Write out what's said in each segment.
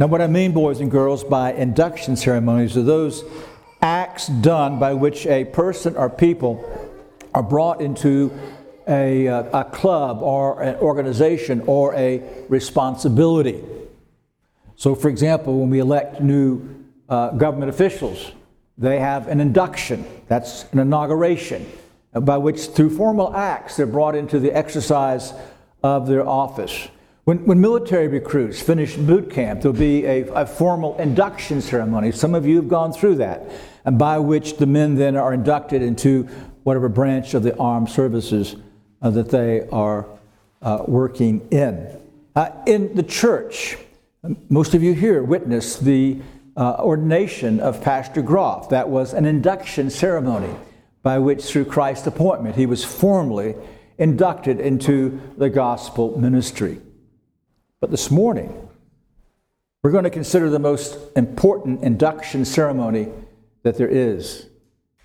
Now, what I mean, boys and girls, by induction ceremonies are those acts done by which a person or people are brought into a, uh, a club or an organization or a responsibility. So, for example, when we elect new uh, government officials, they have an induction, that's an inauguration, by which, through formal acts, they're brought into the exercise of their office. When, when military recruits finish boot camp, there'll be a, a formal induction ceremony. Some of you have gone through that, and by which the men then are inducted into whatever branch of the armed services uh, that they are uh, working in. Uh, in the church, most of you here witnessed the uh, ordination of Pastor Groff. That was an induction ceremony by which, through Christ's appointment, he was formally inducted into the gospel ministry. But this morning, we're going to consider the most important induction ceremony that there is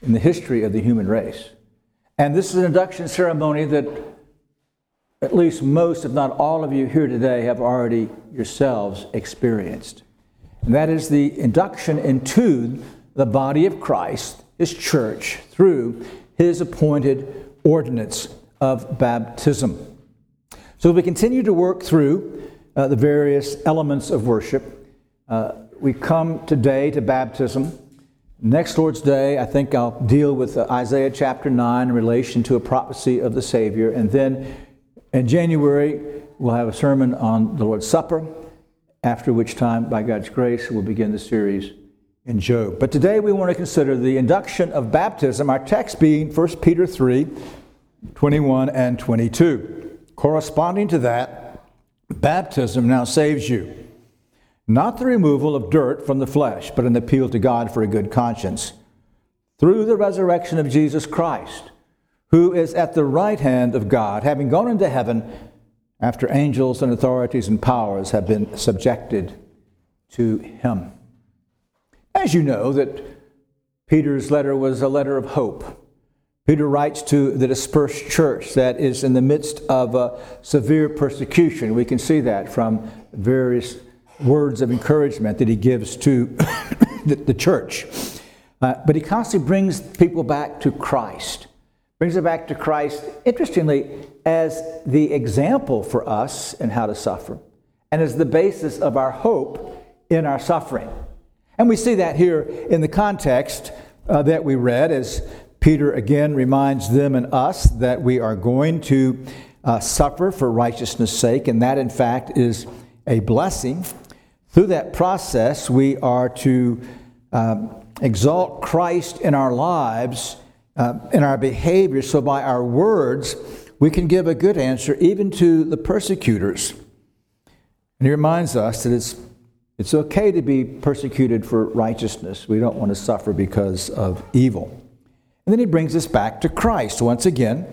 in the history of the human race. And this is an induction ceremony that at least most, if not all of you here today, have already yourselves experienced. And that is the induction into the body of Christ, His church, through His appointed ordinance of baptism. So we continue to work through uh, the various elements of worship. Uh, we come today to baptism. Next Lord's Day, I think I'll deal with uh, Isaiah chapter 9 in relation to a prophecy of the Savior. And then in January, we'll have a sermon on the Lord's Supper, after which time, by God's grace, we'll begin the series in Job. But today we want to consider the induction of baptism, our text being 1 Peter 3 21 and 22. Corresponding to that, Baptism now saves you. Not the removal of dirt from the flesh, but an appeal to God for a good conscience. Through the resurrection of Jesus Christ, who is at the right hand of God, having gone into heaven after angels and authorities and powers have been subjected to him. As you know, that Peter's letter was a letter of hope. Peter writes to the dispersed church that is in the midst of a severe persecution. We can see that from various words of encouragement that he gives to the, the, church. Uh, but he constantly brings people back to Christ, brings them back to Christ, interestingly, as the example for us in how to suffer, and as the basis of our hope in our suffering. And we see that here in the context uh, that we read as Peter again reminds them and us that we are going to uh, suffer for righteousness' sake, and that in fact is a blessing. Through that process, we are to um, exalt Christ in our lives, uh, in our behavior, so by our words, we can give a good answer even to the persecutors. And he reminds us that it's, it's okay to be persecuted for righteousness. We don't want to suffer because of evil. And then he brings us back to Christ once again,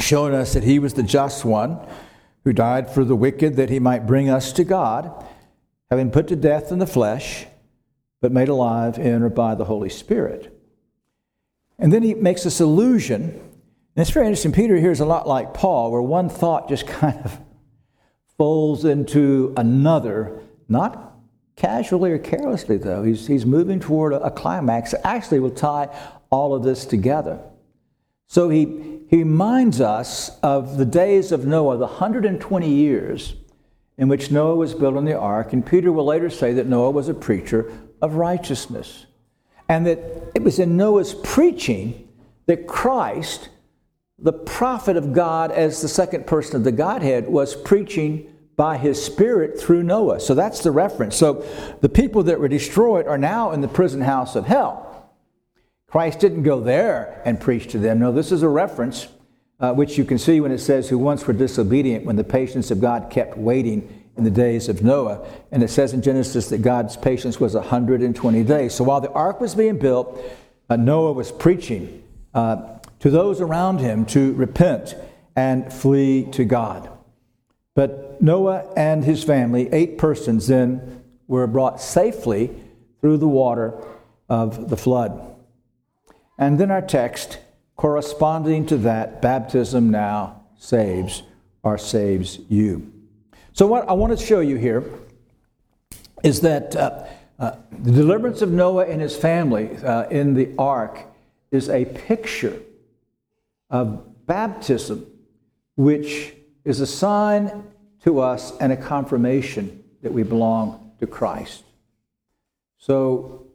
showing us that he was the just one who died for the wicked that he might bring us to God, having put to death in the flesh, but made alive in or by the Holy Spirit. And then he makes this allusion, and it's very interesting. Peter here is a lot like Paul, where one thought just kind of folds into another, not casually or carelessly, though. He's, he's moving toward a, a climax that actually will tie all of this together. So he, he reminds us of the days of Noah, the 120 years in which Noah was building the ark. And Peter will later say that Noah was a preacher of righteousness. And that it was in Noah's preaching that Christ, the prophet of God as the second person of the Godhead, was preaching by his spirit through Noah. So that's the reference. So the people that were destroyed are now in the prison house of hell. Christ didn't go there and preach to them. No, this is a reference uh, which you can see when it says, Who once were disobedient when the patience of God kept waiting in the days of Noah. And it says in Genesis that God's patience was 120 days. So while the ark was being built, uh, Noah was preaching uh, to those around him to repent and flee to God. But Noah and his family, eight persons, then were brought safely through the water of the flood. And then our text, corresponding to that, baptism now saves or saves you. So, what I want to show you here is that uh, uh, the deliverance of Noah and his family uh, in the ark is a picture of baptism, which is a sign to us and a confirmation that we belong to Christ. So,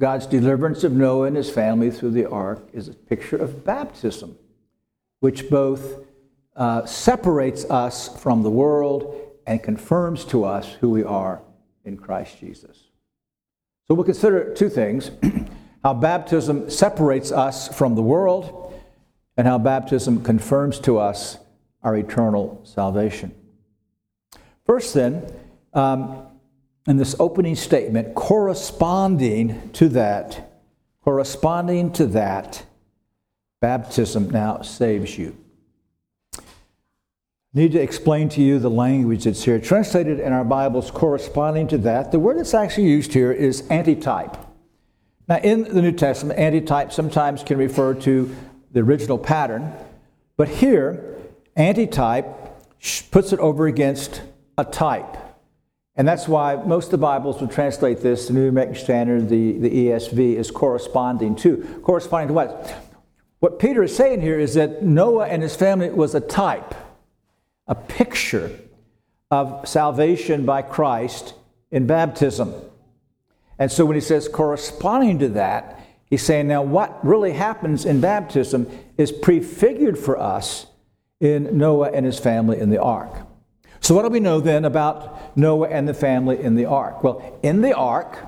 God's deliverance of Noah and his family through the ark is a picture of baptism, which both uh, separates us from the world and confirms to us who we are in Christ Jesus. So we'll consider two things how baptism separates us from the world, and how baptism confirms to us our eternal salvation. First, then, um, in this opening statement, corresponding to that, corresponding to that, baptism now saves you need to explain to you the language that's here. Translated in our Bibles corresponding to that, the word that's actually used here is antitype. Now, in the New Testament, antitype sometimes can refer to the original pattern, but here, antitype puts it over against a type. And that's why most of the Bibles would translate this, the New American Standard, the, the ESV, is corresponding to. Corresponding to what? What Peter is saying here is that Noah and his family was a type a picture of salvation by Christ in baptism. And so when he says corresponding to that, he's saying now what really happens in baptism is prefigured for us in Noah and his family in the ark. So, what do we know then about Noah and the family in the ark? Well, in the ark,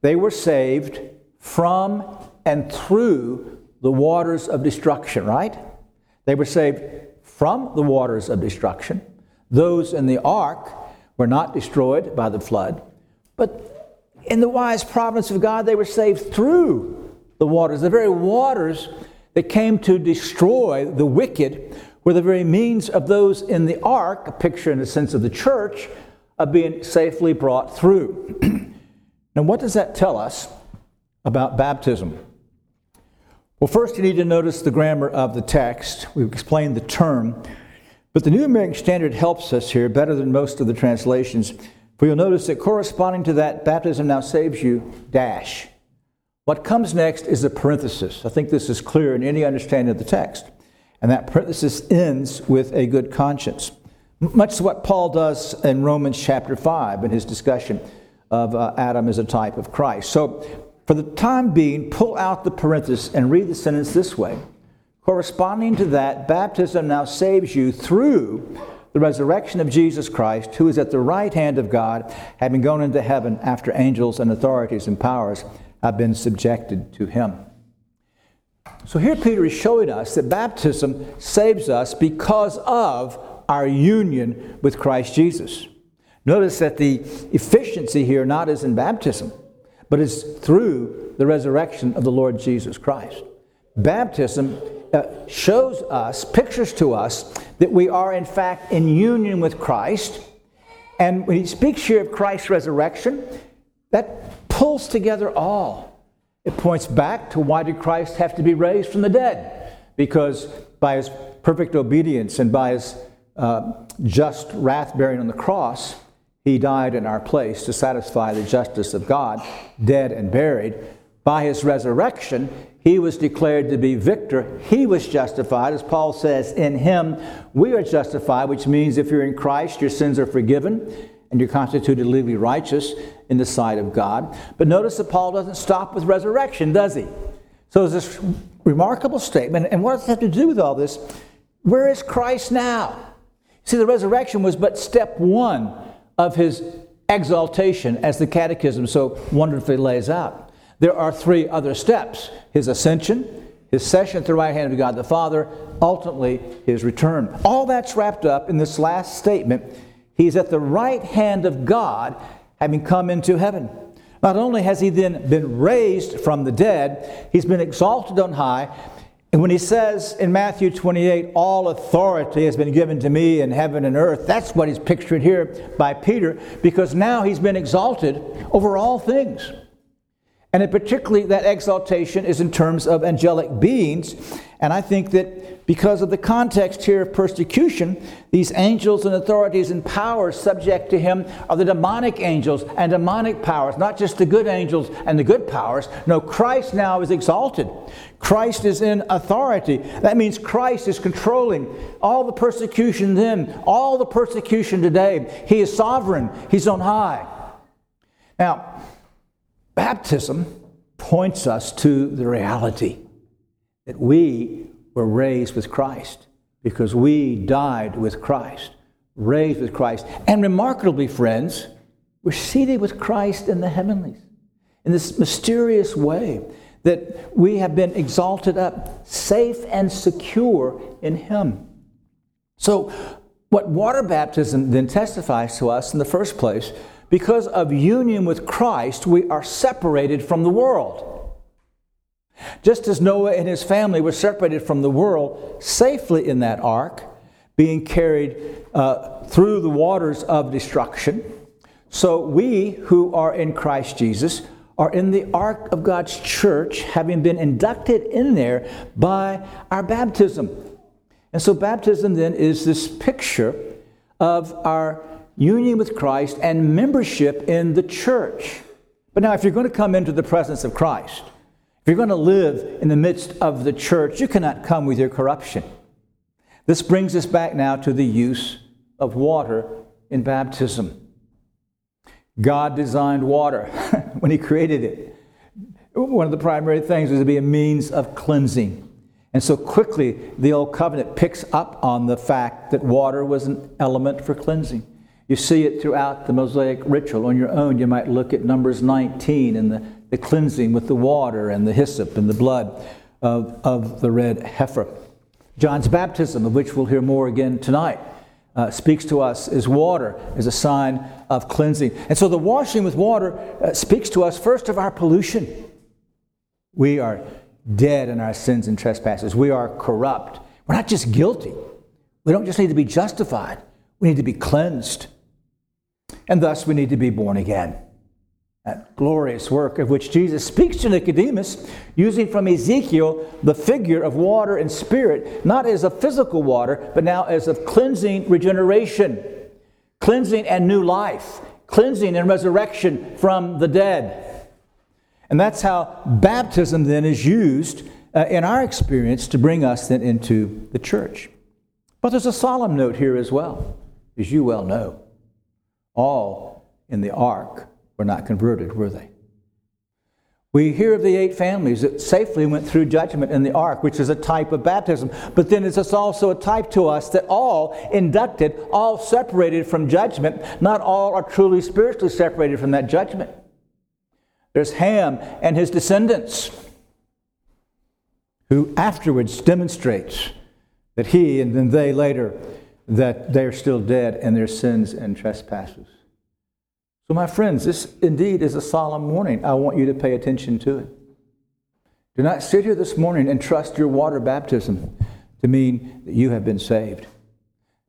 they were saved from and through the waters of destruction, right? They were saved from the waters of destruction. Those in the ark were not destroyed by the flood, but in the wise providence of God, they were saved through the waters. The very waters that came to destroy the wicked were the very means of those in the ark, a picture in the sense of the church, of being safely brought through. now, what does that tell us about baptism? Well, first, you need to notice the grammar of the text. We've explained the term, but the New American Standard helps us here better than most of the translations. For you'll notice that corresponding to that, baptism now saves you, dash. What comes next is a parenthesis. I think this is clear in any understanding of the text. And that parenthesis ends with a good conscience. Much what Paul does in Romans chapter 5 in his discussion of uh, Adam as a type of Christ. So for the time being, pull out the parenthesis and read the sentence this way. Corresponding to that, baptism now saves you through the resurrection of Jesus Christ, who is at the right hand of God, having gone into heaven after angels and authorities and powers have been subjected to him. So here Peter is showing us that baptism saves us because of our union with Christ Jesus. Notice that the efficiency here not is in baptism but is through the resurrection of the Lord Jesus Christ. Baptism uh, shows us, pictures to us, that we are in fact in union with Christ. And when he speaks here of Christ's resurrection, that pulls together all. It points back to why did Christ have to be raised from the dead? Because by his perfect obedience and by his uh, just wrath bearing on the cross, he died in our place to satisfy the justice of God, dead and buried. By his resurrection, he was declared to be victor. He was justified. As Paul says, in him we are justified, which means if you're in Christ, your sins are forgiven and you're constituted legally righteous in the sight of God. But notice that Paul doesn't stop with resurrection, does he? So there's this remarkable statement. And what does it have to do with all this? Where is Christ now? See, the resurrection was but step one of his exaltation, as the Catechism so wonderfully lays out. There are three other steps his ascension, his session at the right hand of God the Father, ultimately his return. All that's wrapped up in this last statement He's at the right hand of God, having come into heaven. Not only has he then been raised from the dead, he's been exalted on high. And when he says in Matthew 28, all authority has been given to me in heaven and earth, that's what he's pictured here by Peter, because now he's been exalted over all things. And in particularly, that exaltation is in terms of angelic beings. And I think that because of the context here of persecution, these angels and authorities and powers subject to him are the demonic angels and demonic powers, not just the good angels and the good powers. No, Christ now is exalted. Christ is in authority. That means Christ is controlling all the persecution then, all the persecution today. He is sovereign, He's on high. Now, Baptism points us to the reality that we were raised with Christ because we died with Christ, raised with Christ. And remarkably, friends, we're seated with Christ in the heavenlies in this mysterious way that we have been exalted up, safe and secure in Him. So, what water baptism then testifies to us in the first place because of union with Christ, we are separated from the world. Just as Noah and his family were separated from the world safely in that ark, being carried uh, through the waters of destruction, so we who are in Christ Jesus are in the ark of God's church, having been inducted in there by our baptism. And so, baptism then is this picture of our union with Christ, and membership in the church. But now, if you're going to come into the presence of Christ, if you're going to live in the midst of the church, you cannot come with your corruption. This brings us back now to the use of water in baptism. God designed water when He created it. One of the primary things was to be a means of cleansing. And so quickly, the Old Covenant picks up on the fact that water was an element for cleansing. You see it throughout the Mosaic ritual. On your own, you might look at Numbers 19 and the, the cleansing with the water and the hyssop and the blood of, of the red heifer. John's baptism, of which we'll hear more again tonight, uh, speaks to us as water, as a sign of cleansing. And so the washing with water uh, speaks to us first of our pollution. We are dead in our sins and trespasses, we are corrupt. We're not just guilty, we don't just need to be justified, we need to be cleansed. And thus we need to be born again. That glorious work of which Jesus speaks to Nicodemus, using from Ezekiel the figure of water and spirit, not as a physical water, but now as of cleansing regeneration, cleansing and new life, cleansing and resurrection from the dead. And that's how baptism then is used uh, in our experience to bring us then into the church. But there's a solemn note here as well, as you well know all in the ark were not converted, were they? We hear of the eight families that safely went through judgment in the ark, which is a type of baptism. But then it's also a type to us that all inducted, all separated from judgment, not all are truly spiritually separated from that judgment. There's Ham and his descendants, who afterwards demonstrates that he and then they later that they're still dead in their sins and trespasses. So, my friends, this indeed is a solemn warning. I want you to pay attention to it. Do not sit here this morning and trust your water baptism to mean that you have been saved.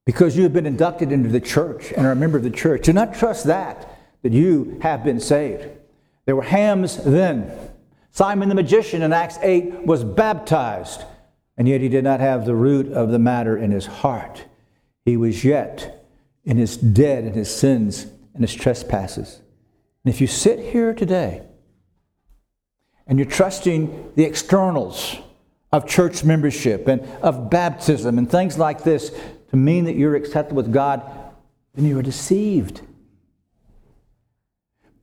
Because you have been inducted into the church and are a member of the church. Do not trust that, that you have been saved. There were Hams then. Simon the magician in Acts 8 was baptized, and yet he did not have the root of the matter in his heart he was yet in his dead in his sins and his trespasses. And if you sit here today and you're trusting the externals of church membership and of baptism and things like this to mean that you're accepted with God, then you are deceived.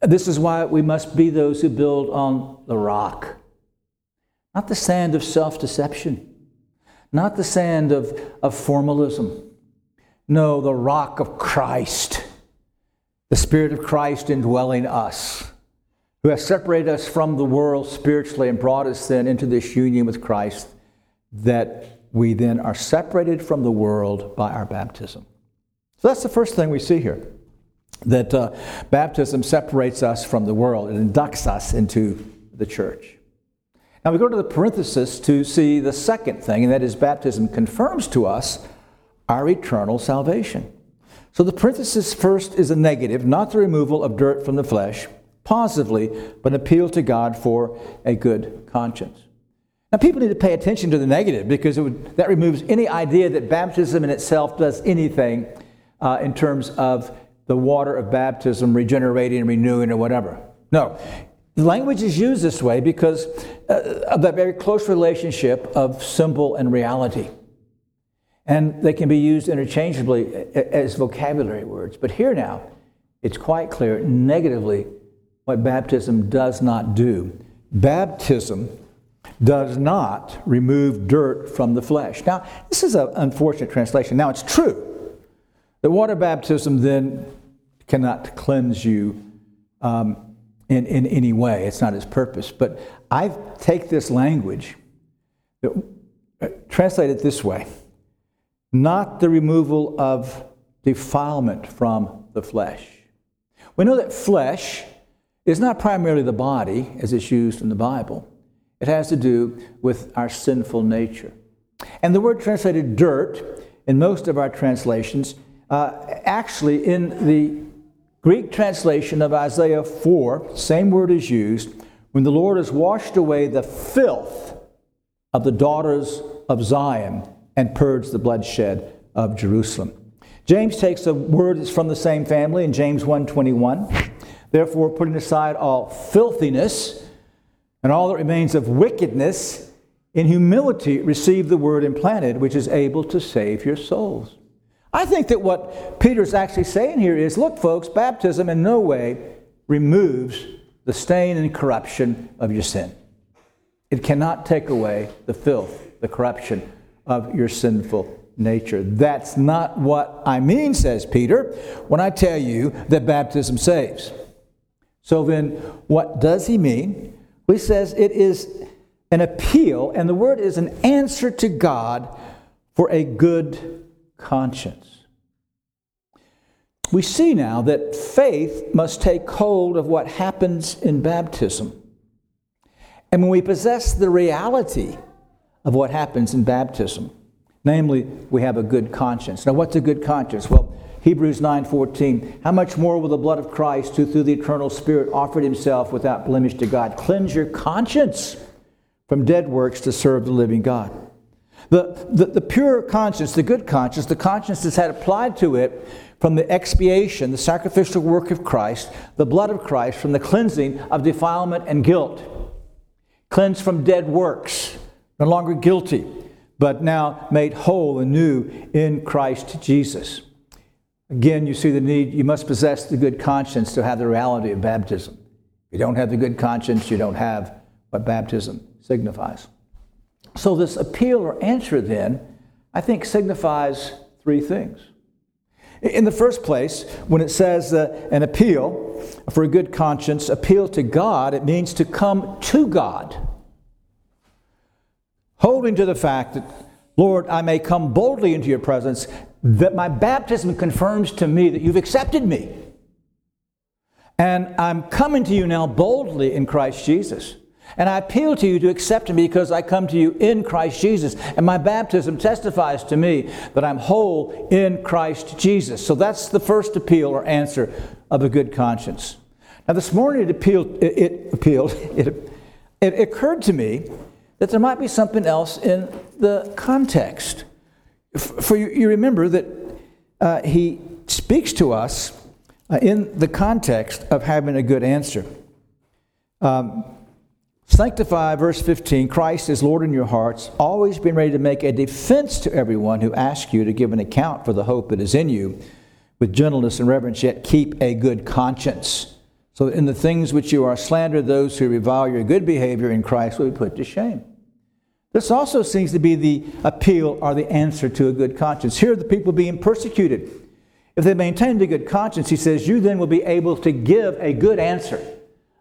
This is why we must be those who build on the rock, not the sand of self deception, not the sand of, of formalism no, the rock of Christ, the Spirit of Christ indwelling us, who has separated us from the world spiritually and brought us then into this union with Christ, that we then are separated from the world by our baptism. So that's the first thing we see here that uh, baptism separates us from the world, it inducts us into the church. Now we go to the parenthesis to see the second thing, and that is baptism confirms to us our eternal salvation. So the parenthesis first is a negative, not the removal of dirt from the flesh, positively, but an appeal to God for a good conscience. Now, people need to pay attention to the negative because would, that removes any idea that baptism in itself does anything uh, in terms of the water of baptism regenerating, and renewing, or whatever. No. Language is used this way because uh, of that very close relationship of symbol and reality. And they can be used interchangeably as vocabulary words. But here now, it's quite clear negatively what baptism does not do. Baptism does not remove dirt from the flesh. Now, this is an unfortunate translation. Now, it's true that water baptism then cannot cleanse you um, in, in any way, it's not its purpose. But I take this language, uh, translate it this way not the removal of defilement from the flesh. We know that flesh is not primarily the body as it's used in the Bible. It has to do with our sinful nature. And the word translated dirt in most of our translations, uh, actually in the Greek translation of Isaiah 4, same word is used, when the Lord has washed away the filth of the daughters of Zion and purge the bloodshed of Jerusalem. James takes a word that's from the same family in James 1:21. Therefore, putting aside all filthiness and all that remains of wickedness, in humility receive the word implanted, which is able to save your souls. I think that what Peter's actually saying here is look, folks, baptism in no way removes the stain and corruption of your sin. It cannot take away the filth, the corruption of your sinful nature. That's not what I mean, says Peter, when I tell you that baptism saves. So then, what does he mean? He says it is an appeal, and the word is an answer to God for a good conscience. We see now that faith must take hold of what happens in baptism. And when we possess the reality of what happens in baptism, namely, we have a good conscience. Now, what's a good conscience? Well, Hebrews 9:14 How much more will the blood of Christ who through the eternal spirit offered himself without blemish to God cleanse your conscience from dead works to serve the living God. The, the, the pure conscience, the good conscience, the conscience that's had applied to it from the expiation, the sacrificial work of Christ, the blood of Christ, from the cleansing of defilement and guilt. Cleansed from dead works, no longer guilty, but now made whole and new in Christ Jesus. Again, you see the need, you must possess the good conscience to have the reality of baptism. If you don't have the good conscience, you don't have what baptism signifies. So, this appeal or answer then, I think, signifies three things. In the first place, when it says uh, an appeal for a good conscience, appeal to God, it means to come to God. Holding to the fact that, Lord, I may come boldly into your presence that my baptism confirms to me that you've accepted me. And I'm coming to you now boldly in Christ Jesus. And I appeal to you to accept me because I come to you in Christ Jesus. And my baptism testifies to me that I'm whole in Christ Jesus. So that's the first appeal or answer of a good conscience. Now, this morning it appealed, it, it appealed, it, it occurred to me that there might be something else in the context. For you, remember that uh, he speaks to us uh, in the context of having a good answer. Um, Sanctify, verse 15, Christ is Lord in your hearts, always being ready to make a defense to everyone who asks you to give an account for the hope that is in you, with gentleness and reverence, yet keep a good conscience. So in the things which you are slandered, those who revile your good behavior in Christ will be put to shame. This also seems to be the appeal or the answer to a good conscience. Here are the people being persecuted. If they maintain a good conscience, he says, you then will be able to give a good answer,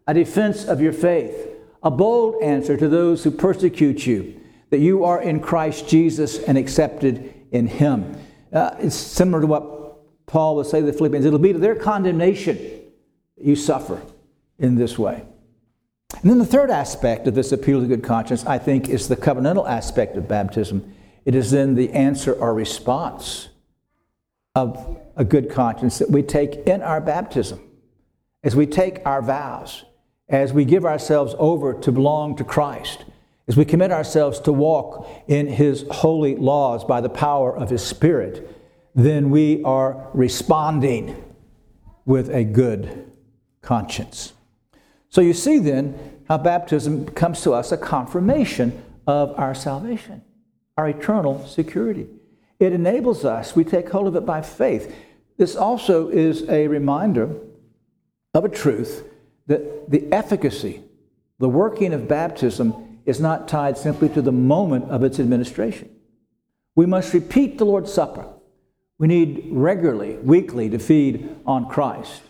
a defense of your faith, a bold answer to those who persecute you, that you are in Christ Jesus and accepted in him. Uh, it's similar to what Paul would say to the Philippians, it'll be to their condemnation you suffer in this way. And then the third aspect of this appeal to good conscience, I think, is the covenantal aspect of baptism. It is then the answer or response of a good conscience that we take in our baptism, as we take our vows, as we give ourselves over to belong to Christ, as we commit ourselves to walk in His holy laws by the power of His Spirit, then we are responding with a good conscience. So you see then how baptism comes to us a confirmation of our salvation, our eternal security. It enables us, we take hold of it by faith. This also is a reminder of a truth that the efficacy, the working of baptism is not tied simply to the moment of its administration. We must repeat the Lord's Supper. We need regularly, weekly, to feed on Christ.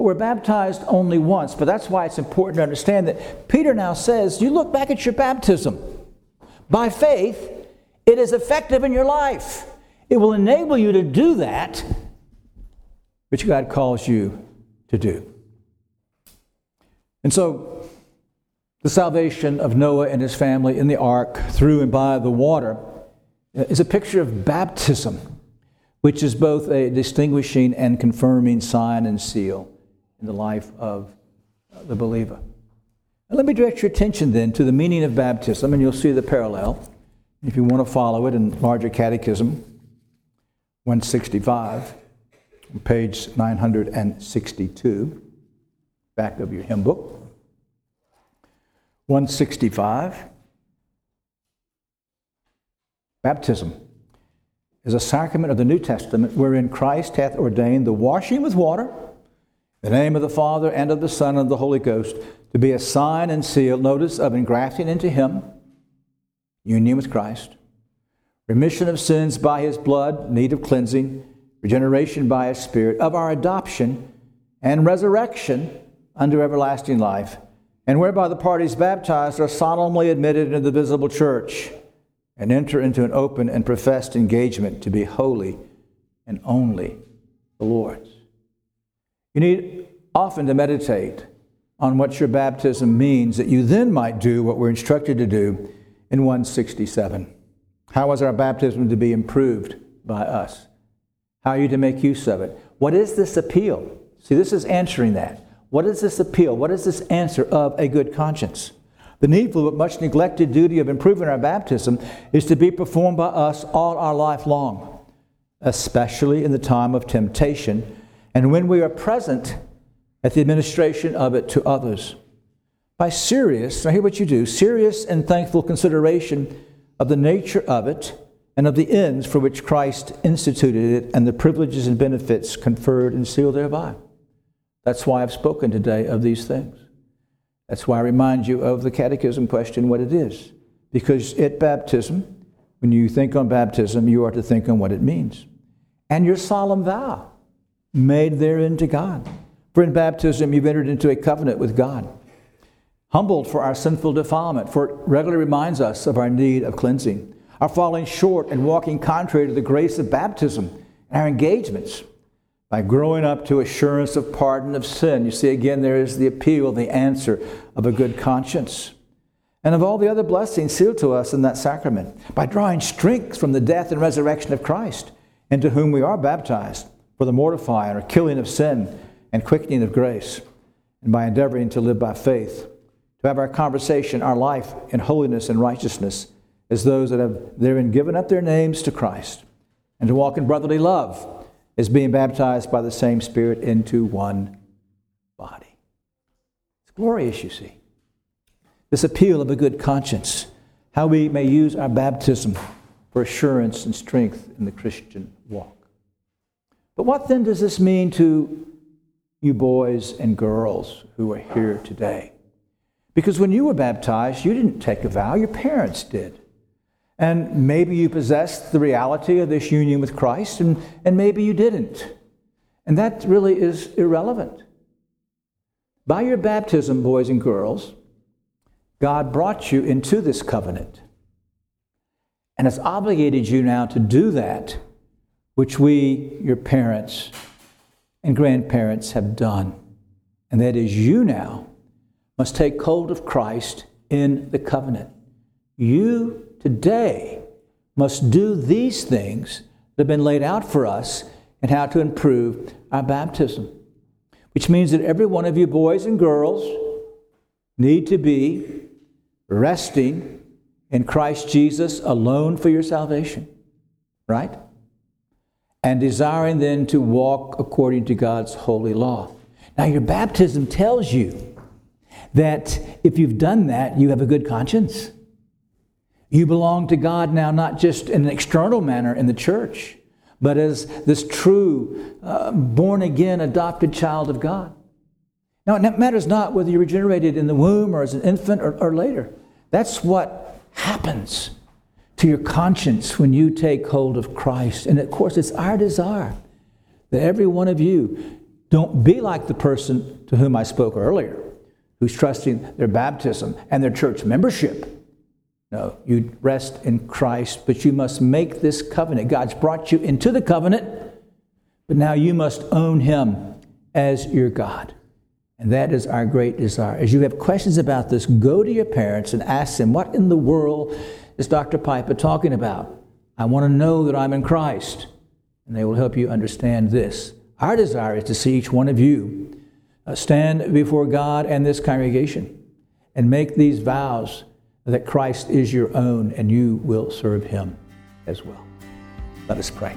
We're baptized only once. But that's why it's important to understand that Peter now says you look back at your baptism. By faith, it is effective in your life. It will enable you to do that which God calls you to do. And so, the salvation of Noah and his family in the ark through and by the water is a picture of baptism, which is both a distinguishing and confirming sign and seal in the life of the believer. Let me direct your attention then to the meaning of baptism, and you'll see the parallel if you want to follow it in larger catechism 165 page 962 back of your hymn book 165 baptism is a sacrament of the new testament wherein christ hath ordained the washing with water the name of the father and of the son and of the holy ghost to be a sign and seal notice of engrafting into him union with Christ, remission of sins by his blood, need of cleansing, regeneration by his spirit, of our adoption and resurrection unto everlasting life, and whereby the parties baptized are solemnly admitted into the visible church and enter into an open and professed engagement to be holy and only the Lord's. You need often to meditate on what your baptism means that you then might do what we're instructed to do in 167. How is our baptism to be improved by us? How are you to make use of it? What is this appeal? See, this is answering that. What is this appeal? What is this answer of a good conscience? The needful but much neglected duty of improving our baptism is to be performed by us all our life long, especially in the time of temptation and when we are present at the administration of it to others by serious, now hear what you do serious and thankful consideration of the nature of it and of the ends for which Christ instituted it and the privileges and benefits conferred and sealed thereby. That's why I've spoken today of these things. That's why I remind you of the catechism question what it is. Because at baptism, when you think on baptism, you are to think on what it means. And your solemn vow made therein to God. For in baptism, you've entered into a covenant with God humbled for our sinful defilement, for it regularly reminds us of our need of cleansing, our falling short and walking contrary to the grace of baptism, and our engagements by growing up to assurance of pardon of sin. You see, again, there is the appeal, the answer of a good conscience. And of all the other blessings sealed to us in that sacrament, by drawing strength from the death and resurrection of Christ, into whom we are baptized for the mortifying or killing of sin and quickening of grace, and by endeavoring to live by faith to have our conversation, our life in holiness and righteousness as those that have therein given up their names to Christ, and to walk in brotherly love as being baptized by the same Spirit into one body. It's glorious, you see. This appeal of a good conscience, how we may use our baptism for assurance and strength in the Christian walk. But what then does this mean to you boys and girls who are here today? Because when you were baptized, you didn't take a vow, your parents did. And maybe you possessed the reality of this union with Christ, and, and maybe you didn't. And that really is irrelevant. By your baptism, boys and girls, God brought you into this covenant and has obligated you now to do that which we, your parents and grandparents, have done. And that is, you now must take hold of Christ in the covenant. You today must do these things that have been laid out for us and how to improve our baptism. Which means that every one of you, boys and girls, need to be resting in Christ Jesus alone for your salvation, right? And desiring then to walk according to God's holy law. Now, your baptism tells you that if you've done that, you have a good conscience. You belong to God now, not just in an external manner in the church, but as this true, uh, born again, adopted child of God. Now, it matters not whether you're regenerated in the womb or as an infant or, or later. That's what happens to your conscience when you take hold of Christ. And of course, it's our desire that every one of you don't be like the person to whom I spoke earlier, who's trusting their baptism and their church membership no, you rest in Christ, but you must make this covenant. God's brought you into the covenant, but now you must own Him as your God. And that is our great desire. As you have questions about this, go to your parents and ask them, What in the world is Dr. Piper talking about? I want to know that I'm in Christ. And they will help you understand this. Our desire is to see each one of you uh, stand before God and this congregation and make these vows that Christ is your own and you will serve him as well. Let us pray.